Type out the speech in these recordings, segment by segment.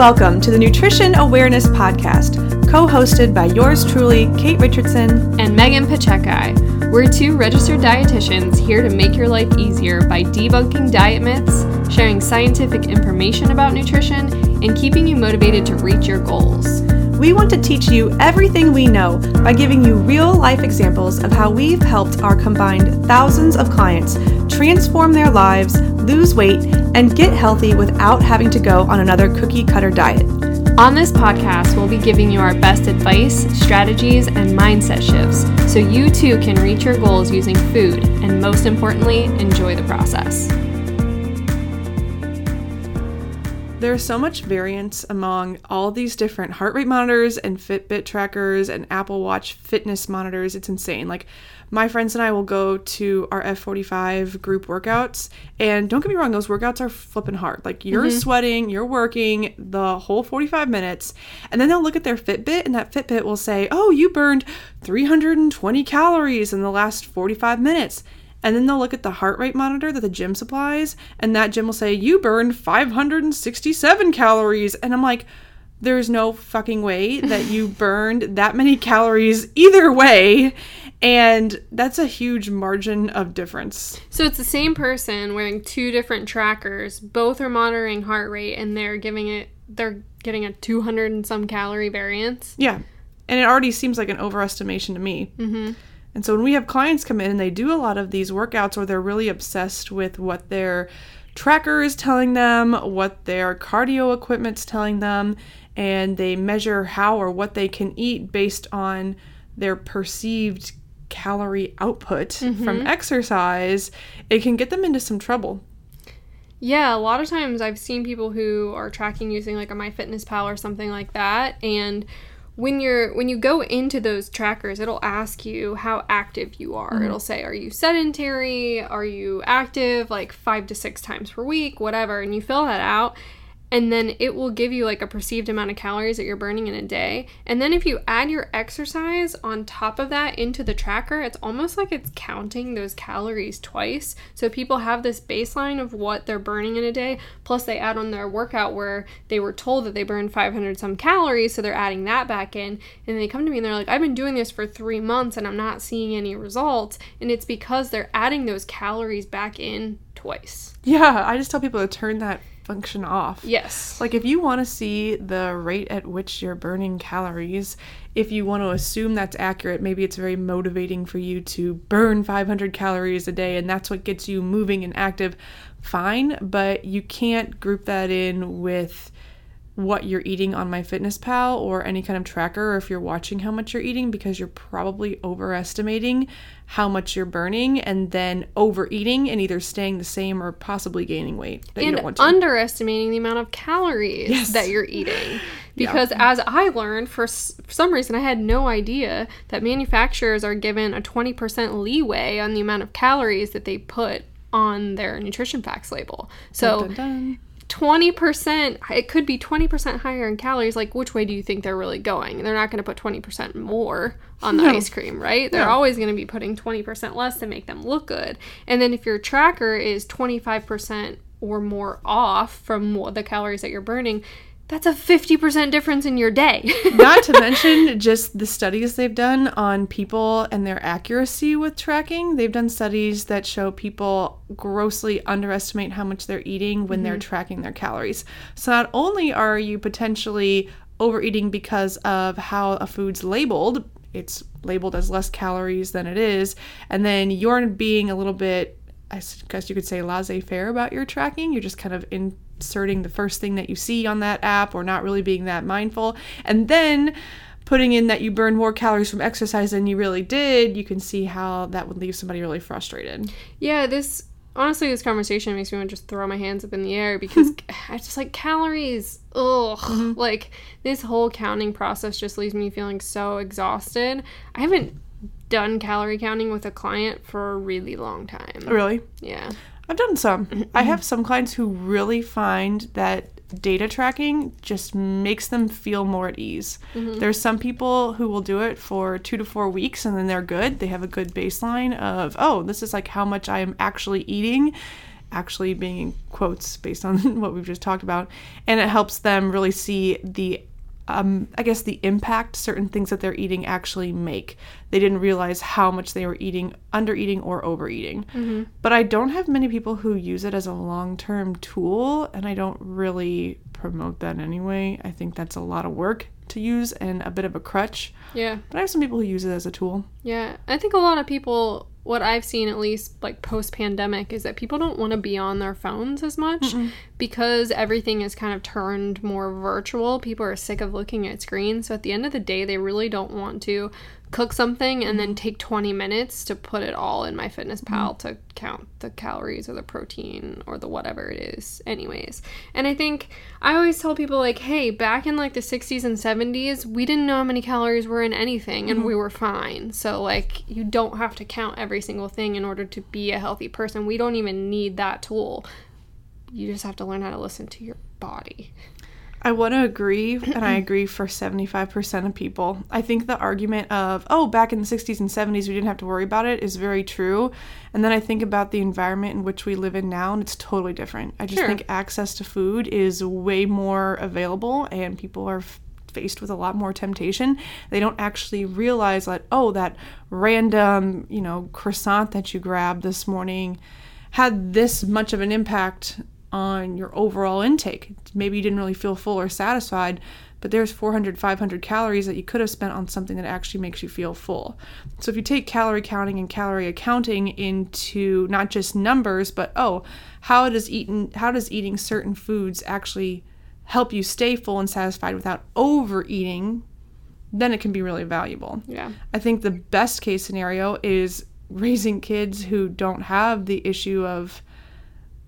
Welcome to the Nutrition Awareness Podcast, co hosted by yours truly, Kate Richardson and Megan Pacheco. We're two registered dietitians here to make your life easier by debunking diet myths, sharing scientific information about nutrition, and keeping you motivated to reach your goals. We want to teach you everything we know by giving you real life examples of how we've helped our combined thousands of clients transform their lives, lose weight, and get healthy without having to go on another cookie cutter diet. On this podcast, we'll be giving you our best advice, strategies, and mindset shifts so you too can reach your goals using food and, most importantly, enjoy the process. There's so much variance among all these different heart rate monitors and Fitbit trackers and Apple Watch fitness monitors. It's insane. Like, my friends and I will go to our F45 group workouts, and don't get me wrong, those workouts are flipping hard. Like, you're mm-hmm. sweating, you're working the whole 45 minutes, and then they'll look at their Fitbit, and that Fitbit will say, Oh, you burned 320 calories in the last 45 minutes. And then they'll look at the heart rate monitor that the gym supplies, and that gym will say, You burned 567 calories. And I'm like, There's no fucking way that you burned that many calories either way. And that's a huge margin of difference. So it's the same person wearing two different trackers. Both are monitoring heart rate, and they're giving it, they're getting a 200 and some calorie variance. Yeah. And it already seems like an overestimation to me. Mm-hmm. And so when we have clients come in and they do a lot of these workouts or they're really obsessed with what their tracker is telling them, what their cardio equipment's telling them, and they measure how or what they can eat based on their perceived calorie output mm-hmm. from exercise, it can get them into some trouble. Yeah, a lot of times I've seen people who are tracking using like a MyFitnessPal or something like that and when you're when you go into those trackers it'll ask you how active you are. Mm-hmm. it'll say are you sedentary? Are you active? Like five to six times per week whatever. And you fill that out and then it will give you like a perceived amount of calories that you're burning in a day. And then if you add your exercise on top of that into the tracker, it's almost like it's counting those calories twice. So people have this baseline of what they're burning in a day, plus they add on their workout where they were told that they burned 500 some calories, so they're adding that back in. And they come to me and they're like, I've been doing this for three months and I'm not seeing any results. And it's because they're adding those calories back in twice. Yeah, I just tell people to turn that function off. Yes. Like if you want to see the rate at which you're burning calories, if you want to assume that's accurate, maybe it's very motivating for you to burn 500 calories a day and that's what gets you moving and active. Fine, but you can't group that in with what you're eating on MyFitnessPal or any kind of tracker or if you're watching how much you're eating because you're probably overestimating how much you're burning and then overeating and either staying the same or possibly gaining weight that and you don't want to. underestimating the amount of calories yes. that you're eating because yeah. as I learned for, s- for some reason I had no idea that manufacturers are given a 20% leeway on the amount of calories that they put on their nutrition facts label. So dun, dun, dun. 20% it could be 20% higher in calories like which way do you think they're really going they're not going to put 20% more on the no. ice cream right they're no. always going to be putting 20% less to make them look good and then if your tracker is 25% or more off from the calories that you're burning that's a 50% difference in your day. Not to mention just the studies they've done on people and their accuracy with tracking. They've done studies that show people grossly underestimate how much they're eating when mm-hmm. they're tracking their calories. So not only are you potentially overeating because of how a food's labeled, it's labeled as less calories than it is, and then you're being a little bit I guess you could say laissez faire about your tracking. You're just kind of in inserting the first thing that you see on that app or not really being that mindful. And then putting in that you burn more calories from exercise than you really did, you can see how that would leave somebody really frustrated. Yeah, this honestly this conversation makes me want to just throw my hands up in the air because I just like calories. Ugh. Mm-hmm. Like this whole counting process just leaves me feeling so exhausted. I haven't done calorie counting with a client for a really long time. Really? Yeah. I've done some. I have some clients who really find that data tracking just makes them feel more at ease. Mm-hmm. There's some people who will do it for two to four weeks and then they're good. They have a good baseline of, oh, this is like how much I am actually eating. actually being in quotes based on what we've just talked about. And it helps them really see the um, I guess the impact certain things that they're eating actually make. They didn't realize how much they were eating, under eating, or overeating. Mm-hmm. But I don't have many people who use it as a long term tool, and I don't really promote that anyway. I think that's a lot of work to use and a bit of a crutch. Yeah. But I have some people who use it as a tool. Yeah. I think a lot of people, what I've seen at least like post pandemic, is that people don't want to be on their phones as much because everything is kind of turned more virtual. People are sick of looking at screens. So at the end of the day, they really don't want to cook something and then take 20 minutes to put it all in my fitness mm-hmm. pal to count the calories or the protein or the whatever it is. Anyways. And i think i always tell people like hey back in like the 60s and 70s we didn't know how many calories were in anything and we mm-hmm. were fine. So like you don't have to count every single thing in order to be a healthy person. We don't even need that tool. You just have to learn how to listen to your body I want to agree, and I agree for 75% of people. I think the argument of, oh, back in the 60s and 70s, we didn't have to worry about it is very true. And then I think about the environment in which we live in now, and it's totally different. I just Sure. think access to food is way more available, and people are f- faced with a lot more temptation. They don't actually realize that, oh, that random, you know, croissant that you grabbed this morning had this much of an impact on your overall intake. Maybe you didn't really feel full or satisfied, but there's 400, 500 calories that you could have spent on something that actually makes you feel full. So if you take calorie counting and calorie accounting into not just numbers, but oh, how does eating how does eating certain foods actually help you stay full and satisfied without overeating, then it can be really valuable. yeah I think the best case scenario is raising kids who don't have the issue of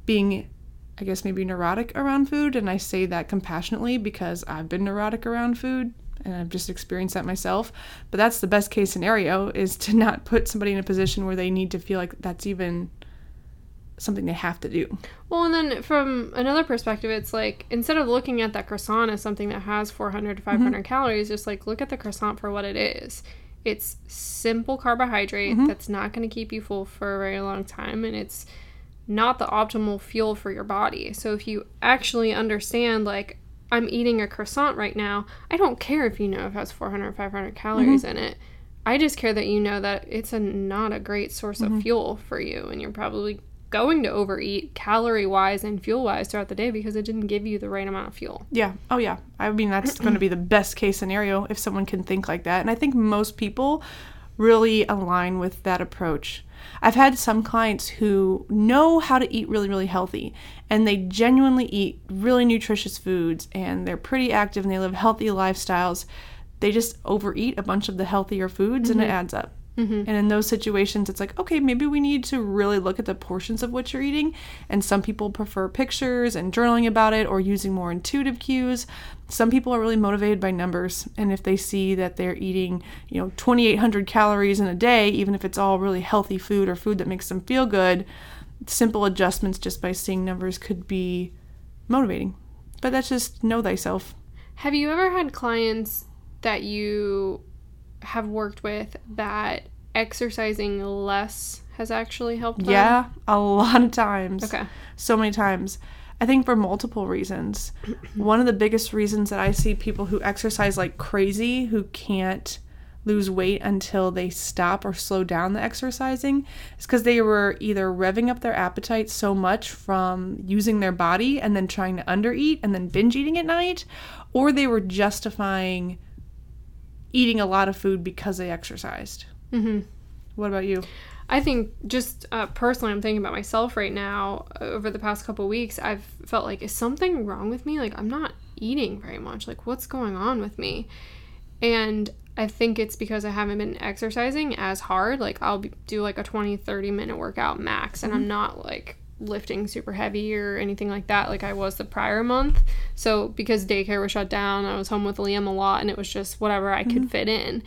being, I guess, maybe neurotic around food. And I say that compassionately because I've been neurotic around food and I've just experienced that myself. But that's the best case scenario is to not put somebody in a position where they need to feel like that's even something they have to do. Well, and then from another perspective, it's like instead of looking at that croissant as something that has 400 to 500 mm-hmm. calories, just like look at the croissant for what it is. It's simple carbohydrate mm-hmm. that's not going to keep you full for a very long time, and it's not the optimal fuel for your body. So if you actually understand, like, I'm eating a croissant right now, I don't care if you know it has 400 or 500 mm-hmm. calories in it. I just care that you know that it's a not a great source of mm-hmm. fuel for you, and you're probably going to overeat calorie wise and fuel wise throughout the day because it didn't give you the right amount of fuel. Yeah. Oh, yeah. I mean, that's going to be the best case scenario if someone can think like that. And I think most people really align with that approach. I've had some clients who know how to eat really, really healthy and they genuinely eat really nutritious foods and they're pretty active and they live healthy lifestyles. They just overeat a bunch of the healthier foods and it mm-hmm. adds up. Mm-hmm. And in those situations, it's like, okay, maybe we need to really look at the portions of what you're eating. And some people prefer pictures and journaling about it or using more intuitive cues. Some people are really motivated by numbers. And if they see that they're eating, you know, 2,800 calories in a day, even if it's all really healthy food or food that makes them feel good, simple adjustments just by seeing numbers could be motivating. But that's just know thyself. Have you ever had clients that you have worked with that exercising less has actually helped them? Yeah, a lot of times. Okay. So many times. I think for multiple reasons. One of the biggest reasons that I see people who exercise like crazy who can't lose weight until they stop or slow down the exercising is because they were either revving up their appetite so much from using their body and then trying to undereat and then binge eating at night, or they were justifying eating a lot of food because they exercised. Mm-hmm. What about you? I think just uh, personally, I'm thinking about myself right now. Over the past couple weeks, I've felt like, is something wrong with me? Like, I'm not eating very much. Like, what's going on with me? And I think it's because I haven't been exercising as hard. Like, I'll be, do like a 20, 30 minute workout max, and I'm not like lifting super heavy or anything like that like I was the prior month. So, because daycare was shut down, I was home with Liam a lot, and it was just whatever I could mm-hmm. fit in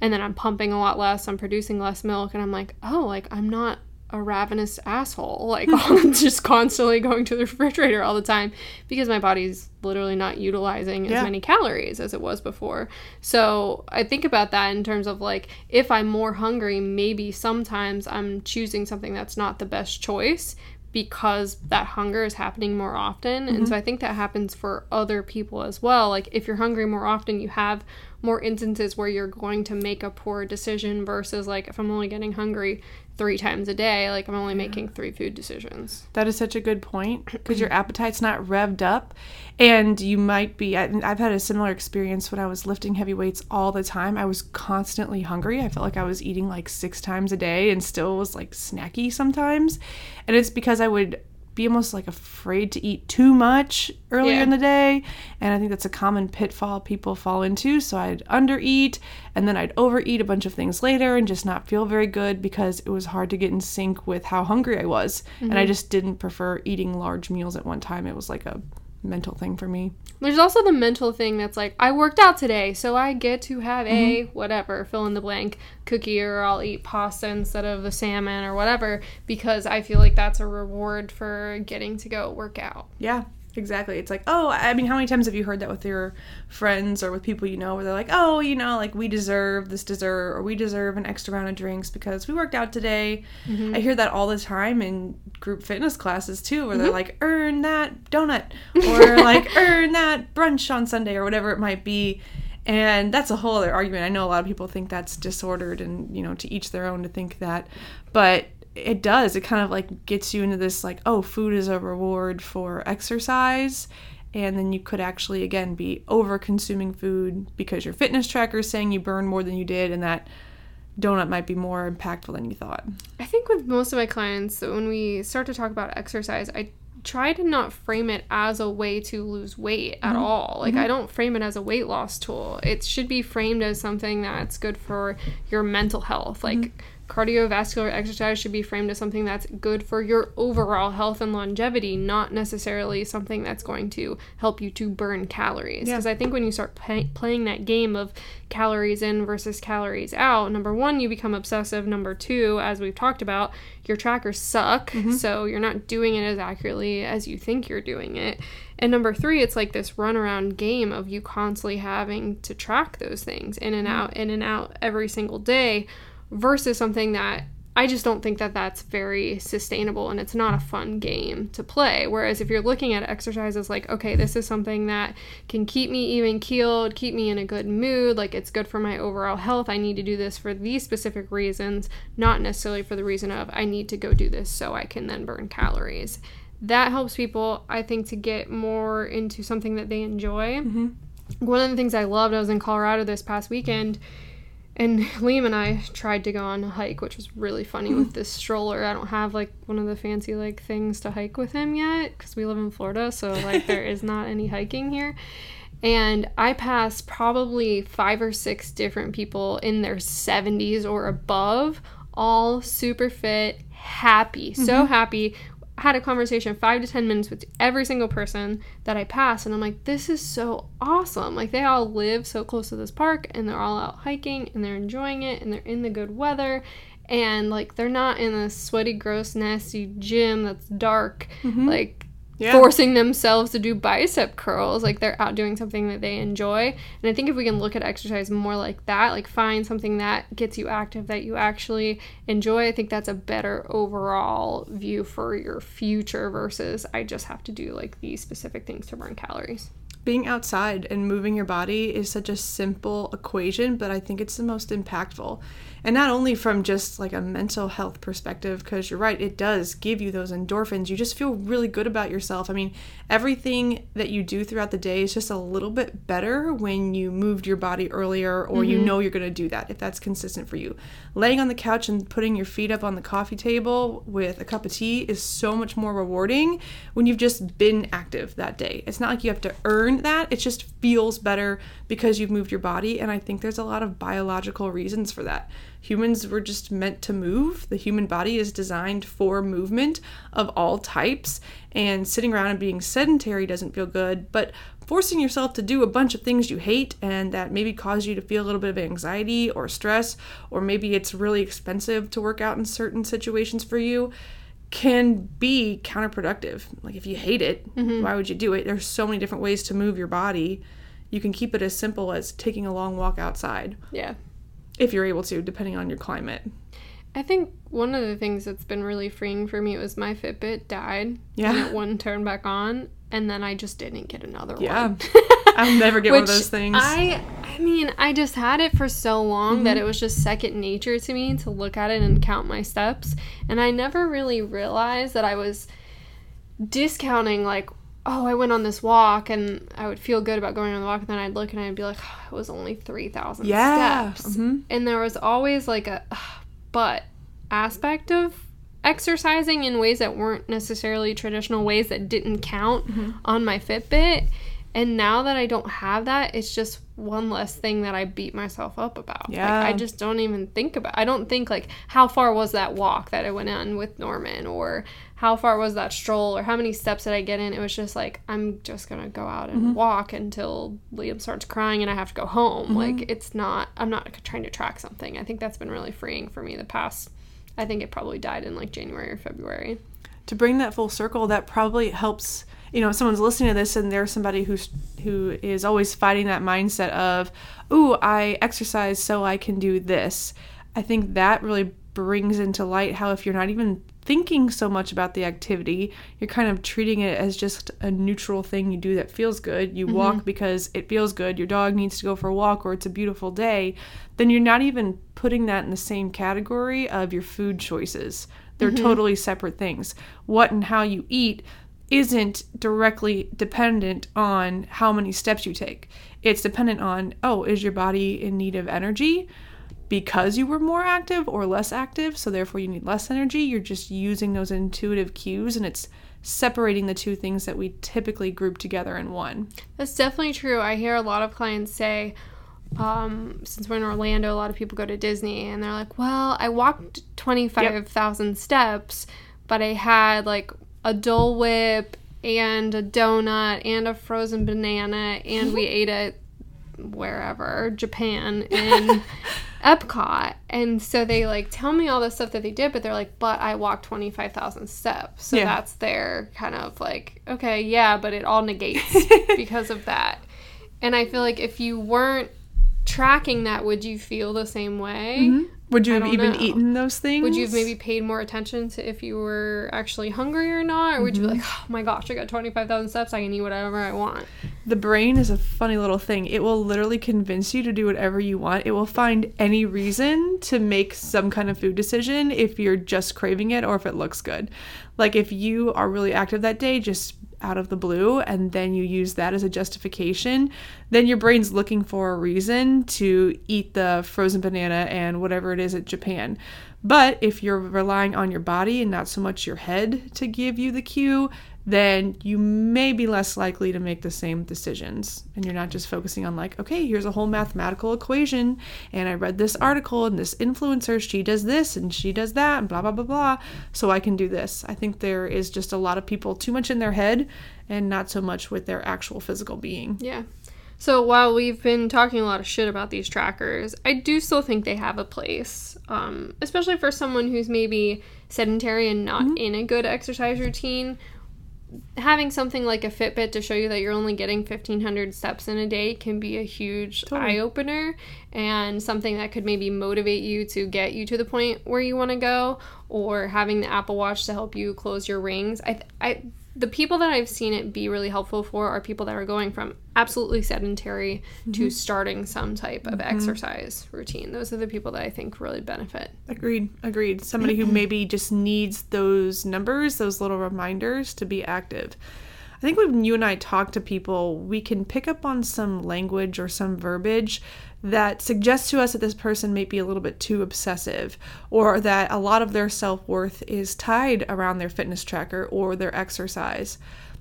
and then I'm pumping a lot less, I'm producing less milk, and I'm like, oh, like I'm not a ravenous asshole, like I'm just constantly going to the refrigerator all the time because my body's literally not utilizing as Yeah. many calories as it was before. So I think about that in terms of like, if I'm more hungry, maybe sometimes I'm choosing something that's not the best choice because that hunger is happening more often. And mm-hmm. so I think that happens for other people as well. Like if you're hungry more often, you have more instances where you're going to make a poor decision versus like if I'm only getting hungry three times a day, like I'm only making three food decisions. That is such a good point because your appetite's not revved up, and you might be. I, I've had a similar experience when I was lifting heavy weights all the time. I was constantly hungry. I felt like I was eating like six times a day and still was like snacky sometimes. And it's because I would be almost like afraid to eat too much earlier Yeah. in the day. And I think that's a common pitfall people fall into. So I'd undereat and then I'd overeat a bunch of things later and just not feel very good because it was hard to get in sync with how hungry I was. And I mm-hmm. just didn't prefer eating large meals at one time. It was like a mental thing for me. There's also the mental thing that's like, I worked out today, so I get to have a mm-hmm. whatever, fill in the blank cookie, or I'll eat pasta instead of the salmon or whatever, because I feel like that's a reward for getting to go work out. Yeah, exactly. It's like, oh, I mean, how many times have you heard that with your friends or with people you know where they're like, oh, you know, like we deserve this dessert or we deserve an extra round of drinks because we worked out today. Mm-hmm. I hear that all the time in group fitness classes too, where they're mm-hmm. like, earn that donut or like earn that brunch on Sunday or whatever it might be. And that's a whole other argument. I know a lot of people think that's disordered and, you know, to each their own to think that. But it does. It kind of like gets you into this like, oh, food is a reward for exercise. And then you could actually, again, be over consuming food because your fitness tracker is saying you burn more than you did, and that donut might be more impactful than you thought. I think with most of my clients, when we start to talk about exercise, I try to not frame it as a way to lose weight at mm-hmm. all. Like I mm-hmm. don't frame it as a weight loss tool. It should be framed as something that's good for your mental health. Like mm-hmm. Cardiovascular exercise should be framed as something that's good for your overall health and longevity, not necessarily something that's going to help you to burn calories. Yeah. Because I think when you start play- playing that game of calories in versus calories out, number one, you become obsessive. Number two, as we've talked about, your trackers suck. Mm-hmm. So you're not doing it as accurately as you think you're doing it. And number three, it's like this runaround game of you constantly having to track those things in and mm-hmm. out, in and out every single day versus something that I just don't think that that's very sustainable and it's not a fun game to play. Whereas if you're looking at exercises like, okay, this is something that can keep me even keeled, keep me in a good mood, like it's good for my overall health. I need to do this for these specific reasons, not necessarily for the reason of I need to go do this so I can then burn calories. That helps people, I think, to get more into something that they enjoy. Mm-hmm. One of the things I loved, I was in Colorado this past weekend and Liam and I tried to go on a hike, which was really funny with this stroller. I don't have like one of the fancy like things to hike with him yet because we live in Florida, so like there is not any hiking here. And I passed probably five or six different people in their 70s or above, all super fit, happy, so mm-hmm. happy. Had a conversation five to 10 minutes with every single person that I passed, and I'm like, this is so awesome. Like, they all live so close to this park, and they're all out hiking, and they're enjoying it, and they're in the good weather, and like, they're not in a sweaty, gross, nasty gym that's dark, mm-hmm. like, Yeah. forcing themselves to do bicep curls. Like they're out doing something that they enjoy. And I think if we can look at exercise more like that, like find something that gets you active that you actually enjoy, I think that's a better overall view for your future versus I just have to do like these specific things to burn calories. being outside and moving your body is such a simple equation, but I think it's the most impactful. And not only from just like a mental health perspective, because you're right, it does give you those endorphins. You just feel really good about yourself. I mean, everything that you do throughout the day is just a little bit better when you moved your body earlier or you mm-hmm. know you're going to do that if that's consistent for you. Laying on the couch and putting your feet up on the coffee table with a cup of tea is so much more rewarding when you've just been active that day. It's not like you have to earn that, it just feels better because you've moved your body. And I think there's a lot of biological reasons for that. Humans were just meant to move. The human body is designed for movement of all types. And sitting around and being sedentary doesn't feel good, but forcing yourself to do a bunch of things you hate and that maybe cause you to feel a little bit of anxiety or stress, or maybe it's really expensive to work out in certain situations for you, can be counterproductive. Like if you hate it, mm-hmm. why would you do it? There's so many different ways to move your body. You can keep it as simple as taking a long walk outside Yeah. If you're able to, depending on your climate. I think one of the things that's been really freeing for me was my Fitbit died. Yeah. And it wouldn't turn back on. And then I just didn't get another Yeah. one. I'll never get one of those things. I I mean, I just had it for so long Mm-hmm. that it was just second nature to me to look at it and count my steps. And I never really realized that I was discounting like oh, I went on this walk and I would feel good about going on the walk and then I'd look and I'd be like, oh, it was only 3,000 Yeah. steps. Mhm. And there was always like a but aspect of exercising in ways that weren't necessarily traditional ways that didn't count Mm-hmm. on my Fitbit. And now that I don't have that, it's just one less thing that I beat myself up about. Like, Yeah. I just don't even think about. I don't think like how far was that walk that I went on with Norman, or how far was that stroll, or how many steps did I get in. It was just like I'm just gonna go out and mm-hmm. walk until Liam starts crying and I have to go home. Mm-hmm. Like it's not. I'm not trying to track something. I think that's been really freeing for me the past. I think it probably died in like January or February. to bring that full circle, that probably helps. You know, if someone's listening to this and there's somebody who's who is always fighting that mindset of, "Ooh, I exercise so I can do this." I think that really brings into light how if you're not even thinking so much about the activity, you're kind of treating it as just a neutral thing you do that feels good. You walk mm-hmm. because it feels good. Your dog needs to go for a walk or it's a beautiful day. Then you're not even putting that in the same category of your food choices. They're mm-hmm. totally separate things. What and how you eat isn't directly dependent on how many steps you take. It's dependent on, oh, is your body in need of energy because you were more active or less active? So therefore you need less energy. You're just using those intuitive cues and it's separating the two things that we typically group together in one. That's definitely true. I hear a lot of clients say, um, since we're in Orlando, a lot of people go to Disney and they're like, well, I walked 25,000 steps, but I had like a Dole Whip and a donut and a frozen banana, and we ate it wherever, Japan, in Epcot. And so they like tell me all the stuff that they did, but they're like, but I walked 25,000 steps. So Yeah. that's their kind of like, okay, yeah, but it all negates because of that. And I feel like if you weren't tracking that, would you feel the same way? Mm-hmm. Would you have even know. eaten those things? Would you have maybe paid more attention to if you were actually hungry or not? Or would you be like, mm-hmm. oh my gosh, I got 25,000 steps, I can eat whatever I want? The brain is a funny little thing. It will literally convince you to do whatever you want. It will find any reason to make some kind of food decision if you're just craving it or if it looks good. Like if you are really active that day, just out of the blue, and then you use that as a justification, then your brain's looking for a reason to eat the frozen banana and whatever it is at Japan. But if you're relying on your body and not so much your head to give you the cue, then you may be less likely to make the same decisions. And you're not just focusing on, like, okay, here's a whole mathematical equation, and I read this article, and this influencer, she does this, and she does that, and blah, blah, blah, blah, so I can do this. I think there is just a lot of people too much in their head and not so much with their actual physical being. Yeah. So while we've been talking a lot of shit about these trackers, I do still think they have a place, um, especially for someone who's maybe sedentary and not in a good exercise routine. Having something like a Fitbit to show you that you're only getting 1500 steps in a day can be a huge Totally. eye opener and something that could maybe motivate you to get you to the point where you want to go or having the Apple Watch to help you close your rings. I I the people that I've seen it be really helpful for are people that are going from absolutely sedentary to mm-hmm. starting some type of mm-hmm. exercise routine. Those are the people that I think really benefit. Agreed. Agreed. Somebody who maybe just needs those numbers, those little reminders to be active. I think when you and I talk to people, we can pick up on some language or some verbiage that suggests to us that this person may be a little bit too obsessive or that a lot of their self worth is tied around their fitness tracker or their exercise.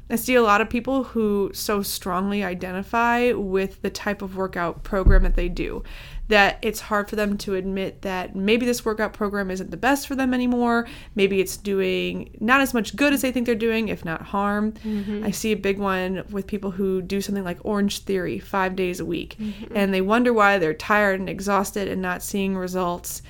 I see a lot of people who so strongly identify with the type of workout program that they do that it's hard for them to admit that maybe this workout program isn't the best for them anymore. Maybe it's doing not as much good as they think they're doing, if not harm. Mm-hmm. I see a big one with people who do something like Orange Theory five days a week mm-hmm. and they wonder why they're tired and exhausted and not seeing results,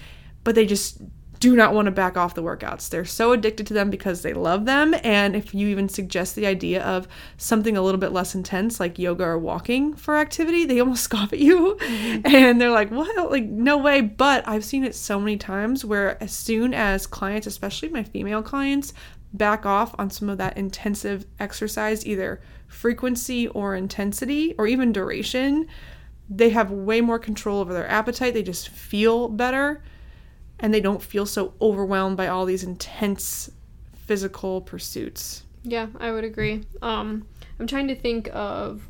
but they just do not want to back off the workouts. They're so addicted to them because they love them. And if you even suggest the idea of something a little bit less intense, like yoga or walking for activity, they almost scoff at you. Mm-hmm. And they're like, what? Like, no way. But I've seen it so many times where as soon as clients, especially my female clients, back off on some of that intensive exercise, either frequency or intensity or even duration, they have way more control over their appetite. They just feel better and they don't feel so overwhelmed by all these intense physical pursuits. Yeah, I would agree. Um, I'm trying to think of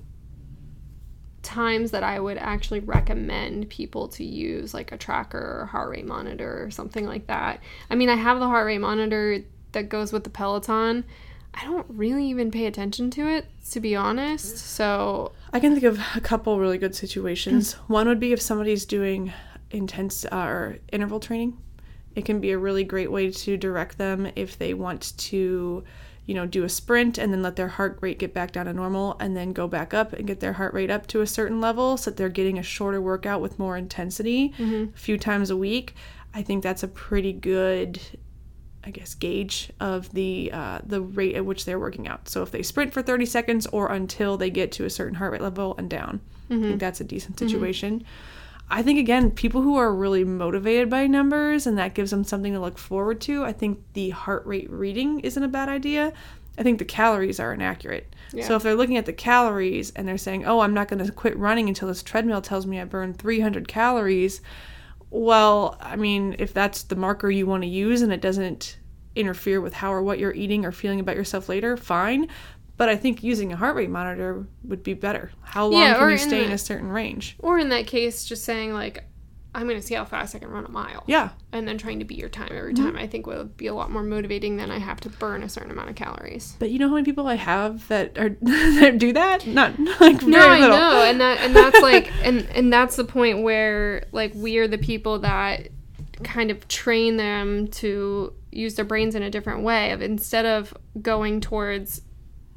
times that I would actually recommend people to use like a tracker or heart rate monitor or something like that. I mean, I have the heart rate monitor that goes with the Peloton. I don't really even pay attention to it, to be honest. So I can think of a couple really good situations. One would be if somebody's doing intense uh, or interval training. It can be a really great way to direct them if they want to, you know, do a sprint and then let their heart rate get back down to normal and then go back up and get their heart rate up to a certain level so that they're getting a shorter workout with more intensity mm-hmm. a few times a week. I think that's a pretty good I guess gauge of the uh, the rate at which they're working out. So if they sprint for 30 seconds or until they get to a certain heart rate level and down, mm-hmm. I think mm-hmm. that's a decent mm-hmm. situation. Mm-hmm. I think again, people who are really motivated by numbers and that gives them something to look forward to, I think the heart rate reading isn't a bad idea. I think the calories are inaccurate. Yeah. So if they're looking at the calories and they're saying, "Oh, I'm not going to quit running until this treadmill tells me I burned 300 calories," well, I mean, if that's the marker you want to use and it doesn't interfere with how or what you're eating or feeling about yourself later, fine. But I think using a heart rate monitor would be better. How long yeah, can you stay in, in a certain range? Or in that case, just saying like, I'm going to see how fast I can run a mile. Yeah. And then trying to beat your time every time, mm-hmm. I think would be a lot more motivating than I have to burn a certain amount of calories. But you know how many people I have that are that do that? Not like no, I little. know, and that and that's like and and that's the point where like we are the people that kind of train them to use their brains in a different way of instead of going towards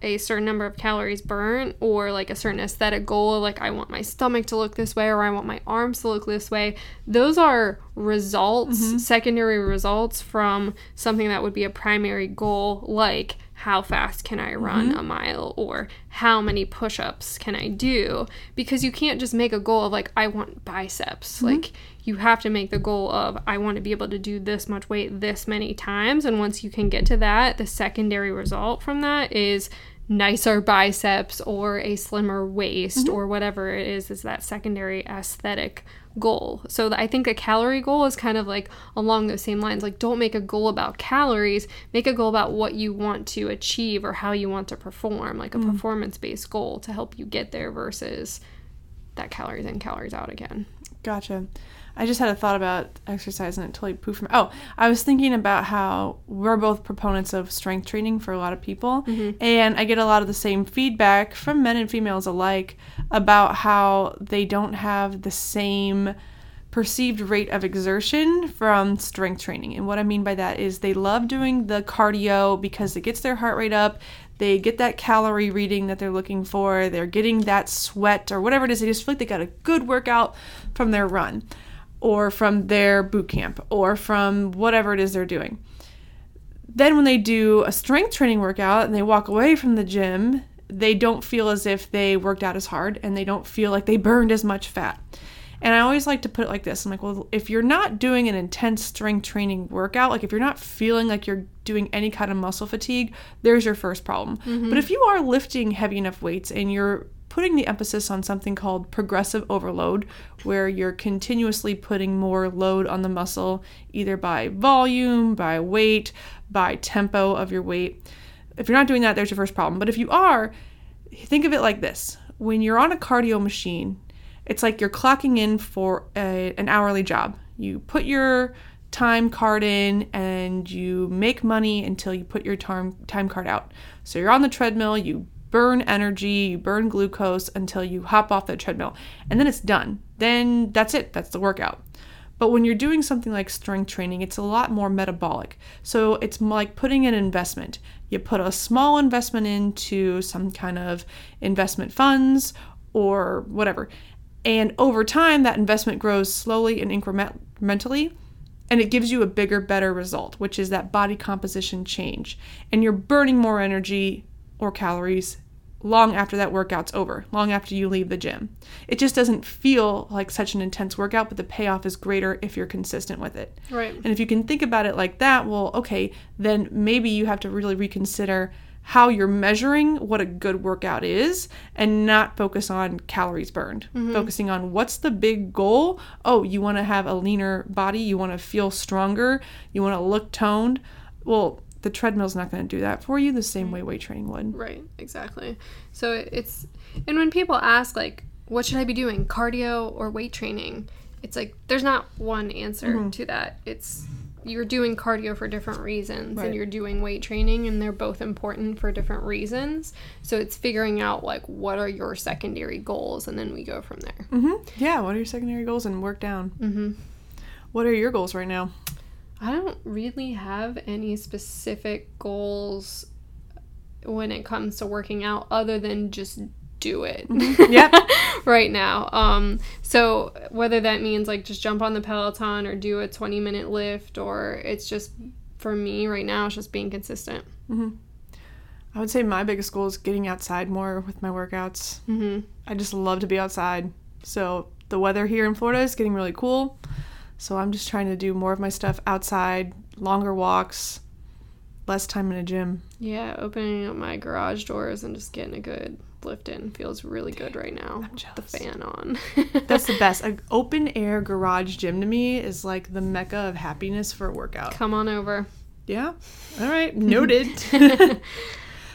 a certain number of calories burnt or like a certain aesthetic goal like I want my stomach to look this way or I want my arms to look this way. Those are results, mm-hmm. secondary results from something that would be a primary goal like how fast can I run mm-hmm. a mile or how many push ups can I do? Because you can't just make a goal of like, I want biceps. Mm-hmm. Like, you have to make the goal of, I want to be able to do this much weight this many times. And once you can get to that, the secondary result from that is nicer biceps or a slimmer waist mm-hmm. or whatever it is, is that secondary aesthetic goal. So I think a calorie goal is kind of like along those same lines. Like, don't make a goal about calories, make a goal about what you want to achieve or how you want to perform, like a mm. performance based goal to help you get there versus that calories in, calories out again. Gotcha. I just had a thought about exercise and it totally poofed from. Oh, I was thinking about how we're both proponents of strength training for a lot of people, mm-hmm. and I get a lot of the same feedback from men and females alike about how they don't have the same perceived rate of exertion from strength training. And what I mean by that is they love doing the cardio because it gets their heart rate up. They get that calorie reading that they're looking for. They're getting that sweat or whatever it is. They just feel like they got a good workout from their run or from their boot camp or from whatever it is they're doing. Then, when they do a strength training workout and they walk away from the gym, they don't feel as if they worked out as hard and they don't feel like they burned as much fat. And I always like to put it like this I'm like, well, if you're not doing an intense strength training workout, like if you're not feeling like you're doing any kind of muscle fatigue, there's your first problem. Mm-hmm. But if you are lifting heavy enough weights and you're putting the emphasis on something called progressive overload, where you're continuously putting more load on the muscle, either by volume, by weight, by tempo of your weight. If you're not doing that, there's your first problem. But if you are, think of it like this when you're on a cardio machine, it's like you're clocking in for a, an hourly job. You put your time card in and you make money until you put your time time card out. So you're on the treadmill, you burn energy, you burn glucose until you hop off the treadmill, and then it's done. Then that's it, that's the workout. But when you're doing something like strength training, it's a lot more metabolic. So it's like putting an investment. You put a small investment into some kind of investment funds or whatever. And over time, that investment grows slowly and incrementally. and it gives you a bigger, better result, which is that body composition change. And you're burning more energy or calories long after that workout's over, long after you leave the gym. It just doesn't feel like such an intense workout, but the payoff is greater if you're consistent with it. Right. And if you can think about it like that, well, okay, then maybe you have to really reconsider how you're measuring what a good workout is and not focus on calories burned. Mm-hmm. Focusing on what's the big goal? Oh, you want to have a leaner body, you want to feel stronger, you want to look toned. Well, the treadmill's not going to do that for you the same way weight training would. Right, exactly. So it's and when people ask like what should I be doing, cardio or weight training? It's like there's not one answer Mm-hmm. to that. It's you're doing cardio for different reasons Right. and you're doing weight training and they're both important for different reasons. So it's figuring out like what are your secondary goals and then we go from there. Mm-hmm. Yeah, what are your secondary goals and work down? Mhm. What are your goals right now? I don't really have any specific goals when it comes to working out other than just do it. Yep. right now. Um so whether that means like just jump on the Peloton or do a 20 minute lift or it's just for me right now it's just being consistent. I would say my biggest goal is getting outside more with my workouts. Mhm. I just love to be outside. So the weather here in Florida is getting really cool. So I'm just trying to do more of my stuff outside, longer walks, less time in a gym. Yeah, opening up my garage doors and just getting a good lift in feels really good right now. I'm with The fan on. That's the best. An open air garage gym to me is like the mecca of happiness for a workout. Come on over. Yeah. All right. Noted.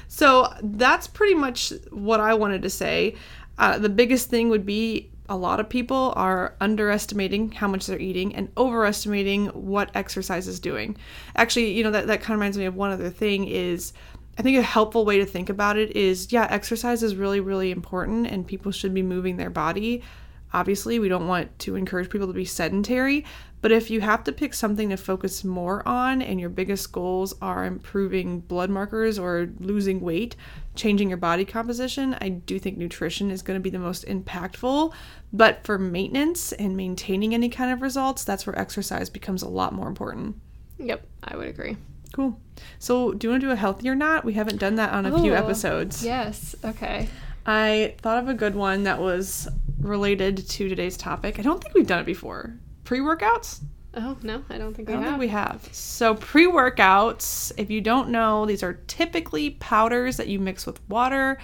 so that's pretty much what I wanted to say. Uh, the biggest thing would be a lot of people are underestimating how much they're eating and overestimating what exercise is doing. Actually, you know, that, that kind of reminds me of one other thing is I think a helpful way to think about it is yeah, exercise is really, really important and people should be moving their body. Obviously, we don't want to encourage people to be sedentary, but if you have to pick something to focus more on and your biggest goals are improving blood markers or losing weight, changing your body composition, I do think nutrition is going to be the most impactful. But for maintenance and maintaining any kind of results, that's where exercise becomes a lot more important. Yep, I would agree. Cool. So, do you want to do a healthy or not? We haven't done that on a few Oh, episodes. Yes. Okay. I thought of a good one that was related to today's topic. I don't think we've done it before. Pre workouts? Oh no, I don't think I we don't have. think we have. So, pre workouts, if you don't know, these are typically powders that you mix with water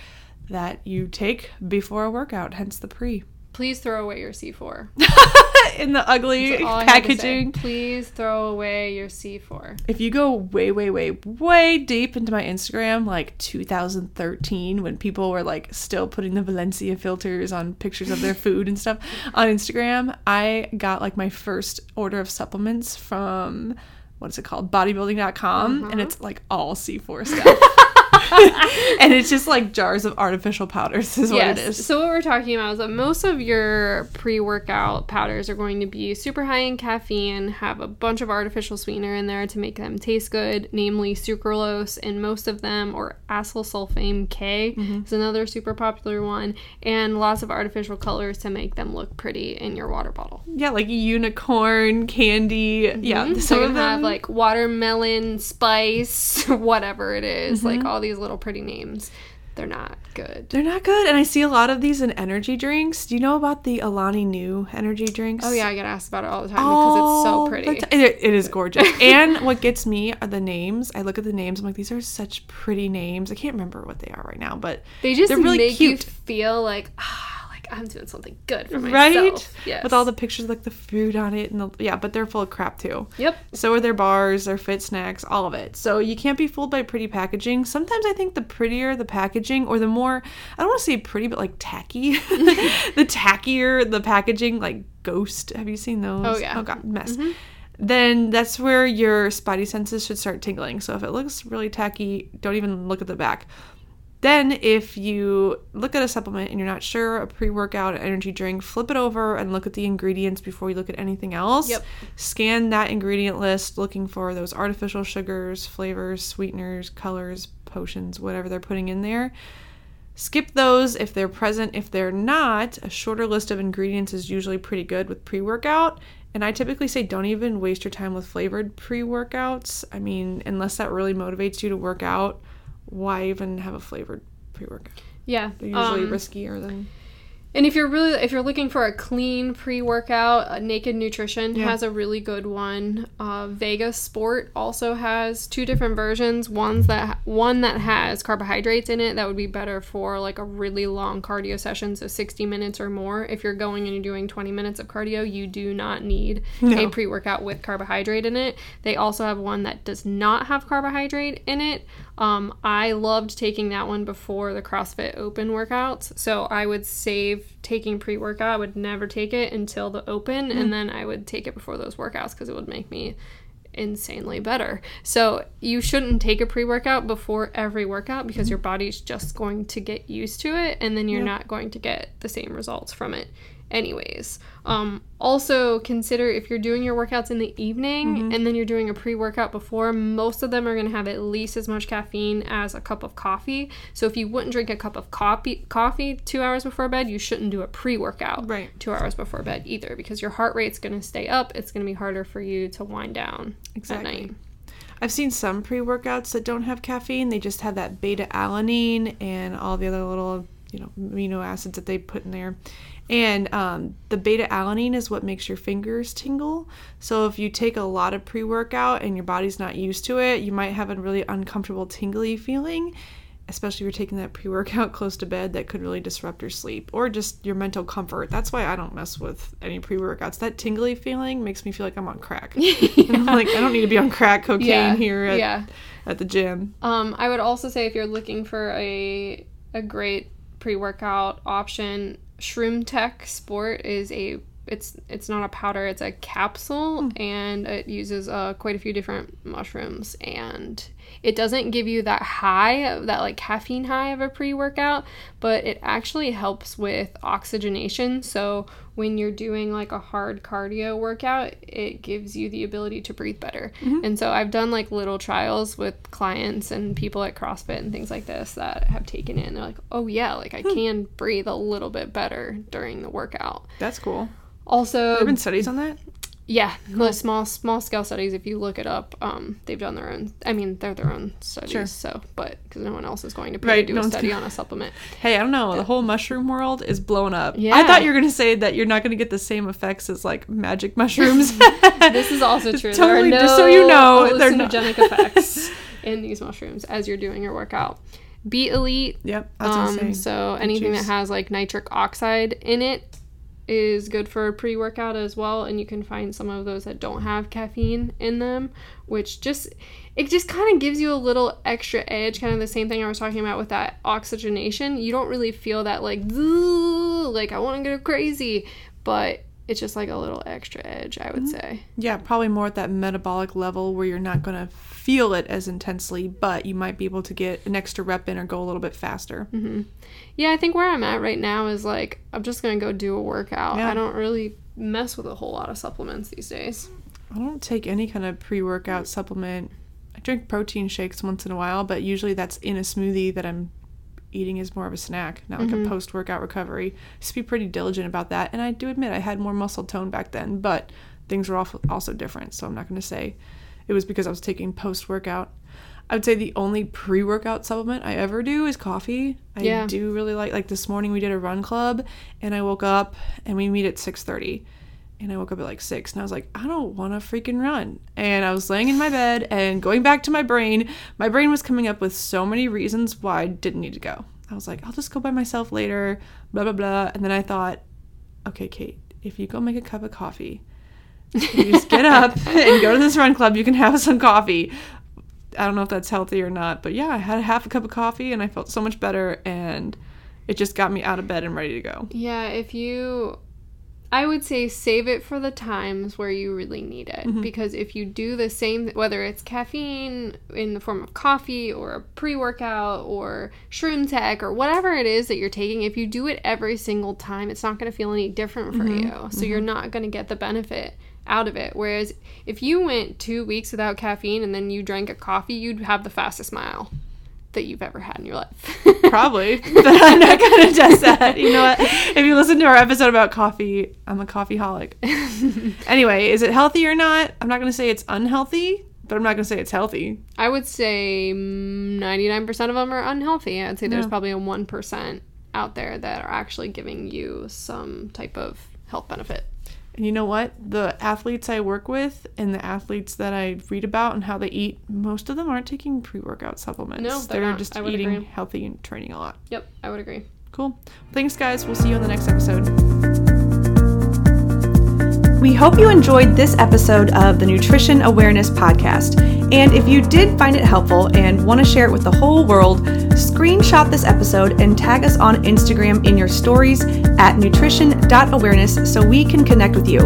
that you take before a workout, hence the pre. Please throw away your C4. In the ugly That's all I had to say. packaging. Please throw away your C4. If you go way, way, way, way deep into my Instagram, like 2013, when people were like still putting the Valencia filters on pictures of their food and stuff on Instagram, I got like my first order of supplements from what is it called? Bodybuilding.com. And uh-huh. it's like all C4 stuff. and it's just like jars of artificial powders, is what it is. So what we're talking about is that most of your pre-workout powders are going to be super high in caffeine, have a bunch of artificial sweetener in there to make them taste good, namely sucralose, and most of them or acesulfame K Mm-hmm. is another super popular one, and lots of artificial colors to make them look pretty in your water bottle. Yeah, like unicorn candy. Yeah, Mhm. some So of you have like watermelon spice, whatever it is, Mm-hmm. like all these little pretty names. They're not good. They're not good. And I see a lot of these in energy drinks. Do you know about the Alani Nu energy drinks? Oh yeah, I get asked about it all the time because it's so pretty. ti- It, it is gorgeous. and what gets me are the names. I look at the names. I'm like, these are such pretty names. I can't remember what they are right now, but They just They're really make you feel like ah, like I'm doing something good for myself. right? Yes. With all the pictures like the food on it and the yeah, but they're full of crap too. Yep. So are their bars, their fit snacks, all of it. So you can't be fooled by pretty packaging. Sometimes I think the prettier the packaging or the more I don't want to say pretty but like tacky. the tackier the packaging, like Ghost. Have you seen those? Oh, yeah. Oh god, mess. Mm-hmm. Then that's where your spotty senses should start tingling. So if it looks really tacky, don't even look at the back. Then, if you look at a supplement and you're not sure, a pre workout energy drink, flip it over and look at the ingredients before you look at anything else. Yep. Scan that ingredient list looking for those artificial sugars, flavors, sweeteners, colors, potions, whatever they're putting in there. skip those if they're present. If they're not, a shorter list of ingredients is usually pretty good with pre workout. And I typically say don't even waste your time with flavored pre workouts. I mean, unless that really motivates you to work out, why even have a flavored pre workout? Yeah. They're usually um, riskier than. And if you're really if you're looking for a clean pre-workout, uh, Naked Nutrition Yeah. has a really good one. Uh, Vega Sport also has two different versions. One's that one that has carbohydrates in it that would be better for like a really long cardio session, so 60 minutes or more. If you're going and you're doing 20 minutes of cardio, you do not need No. a pre-workout with carbohydrate in it. They also have one that does not have carbohydrate in it. Um, I loved taking that one before the CrossFit Open workouts. So I would save taking pre workout. I would never take it until the open, and then I would take it before those workouts because it would make me insanely better. So you shouldn't take a pre workout before every workout because your body's just going to get used to it, and then you're Yeah. not going to get the same results from it. Anyways, um, also consider if you're doing your workouts in the evening and then you're doing a pre workout before, most of them are going to have at least as much caffeine as a cup of coffee. So if you wouldn't drink a cup of coffee, coffee two hours before bed, you shouldn't do a pre workout Right. two hours before bed either because your heart rate's going to stay up. It's going to be harder for you to wind down Exactly. at night. I've seen some pre workouts that don't have caffeine. They just have that beta alanine and all the other little, you know, amino acids that they put in there. And um, the beta alanine is what makes your fingers tingle. So if you take a lot of pre workout and your body's not used to it, you might have a really uncomfortable tingly feeling. Especially if you're taking that pre workout close to bed, that could really disrupt your sleep or just your mental comfort. That's why I don't mess with any pre workouts. That tingly feeling makes me feel like I'm on crack. I'm like, I don't need to be on crack cocaine Yeah, here at, yeah. at the gym. Um, I would also say if you're looking for a a great pre-workout option, Shroom Tech Sport is a it's it's not a powder, it's a capsule and it uses uh, quite a few different mushrooms and it doesn't give you that high, that like caffeine high of a pre-workout, but it actually helps with oxygenation. So when you're doing like a hard cardio workout, it gives you the ability to breathe better. Mm-hmm. And so I've done like little trials with clients and people at CrossFit and things like this that have taken it and they're like, oh yeah, like I hmm. can breathe a little bit better during the workout. That's cool. Also, There have been studies on that? Yeah, the small small scale studies. If you look it up, um, they've done their own. I mean, they're their own studies. Sure. So, but because no one else is going to pay Right, to do no a study gonna- on a supplement. Hey, I don't know. The whole mushroom world is blown up. Yeah. I thought you were going to say that you're not going to get the same effects as like magic mushrooms. This is also true. Totally, there are no just so you know, they're hallucinogenic effects in these mushrooms as you're doing your workout. Beet Elite. yep, Um, so anything that has like nitric oxide in it is good for pre-workout as well and you can find some of those that don't have caffeine in them which just it just kind of gives you a little extra edge kind of the same thing i was talking about with that oxygenation. You don't really feel that like like i want to go crazy but it's just like a little extra edge i would Mm-hmm. say Yeah, probably more at that metabolic level where you're not going to feel it as intensely, but you might be able to get an extra rep in or go a little bit faster. yeah i think where i'm at right now is like i'm just gonna go do a workout Yeah. i don't really mess with a whole lot of supplements these days I don't take any kind of pre workout supplement. I drink protein shakes once in a while, but usually that's in a smoothie that I'm eating is more of a snack, not like a mm-hmm. post workout recovery. Just be pretty diligent about that. And I do admit I had more muscle tone back then, but things were also different. So I'm not going to say it was because I was taking post workout. I would say the only pre workout supplement I ever do is coffee. I Yeah. do really like like this morning we did a run club and I woke up and we meet at 6:30 and I woke up at like six and I was like, I don't want to freaking run. And I was laying in my bed and going back to my brain, my brain was coming up with so many reasons why I didn't need to go. I was like, I'll just go by myself later, blah, blah, blah. And then I thought, okay, Kate, if you go make a cup of coffee, you just get up and go to this run club, you can have some coffee. I don't know if that's healthy or not, but yeah, I had half a cup of coffee and I felt so much better and it just got me out of bed and ready to go. Yeah, if you I would say save it for the times where you really need it. Mm-hmm. because if you do the same whether it's caffeine in the form of coffee or a pre-workout or shroom tech or whatever it is that you're taking if you do it every single time it's not going to feel any different for Mm-hmm. you. So you're not going to get the benefit out of it. Whereas if you went 2 weeks without caffeine and then you drank a coffee you'd have the fastest mile that you've ever had in your life. Probably, but I'm not gonna test that. You know what? If you listen to our episode about coffee, I'm a coffee holic. anyway, is it healthy or not? I'm not gonna say it's unhealthy, but I'm not gonna say it's healthy. I would say 99% of them are unhealthy. I'd say there's Yeah. probably a 1% out there that are actually giving you some type of health benefit. And you know what? The athletes I work with and the athletes that I read about and how they eat, most of them aren't taking pre-workout supplements. No, they're they're just eating agree. healthy and training a lot. Yep, I would agree. Cool. Thanks, guys. We'll see you on the next episode. We hope you enjoyed this episode of the Nutrition Awareness Podcast. And if you did find it helpful and want to share it with the whole world, screenshot this episode and tag us on Instagram in your stories at nutrition.awareness so we can connect with you.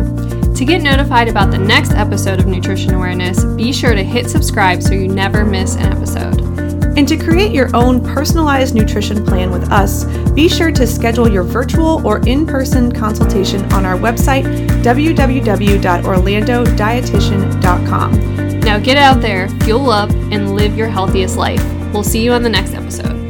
To get notified about the next episode of Nutrition Awareness, be sure to hit subscribe so you never miss an episode. And to create your own personalized nutrition plan with us, be sure to schedule your virtual or in person consultation on our website, www.orlandodietitian.com. Now get out there, fuel up, and live your healthiest life. We'll see you on the next episode.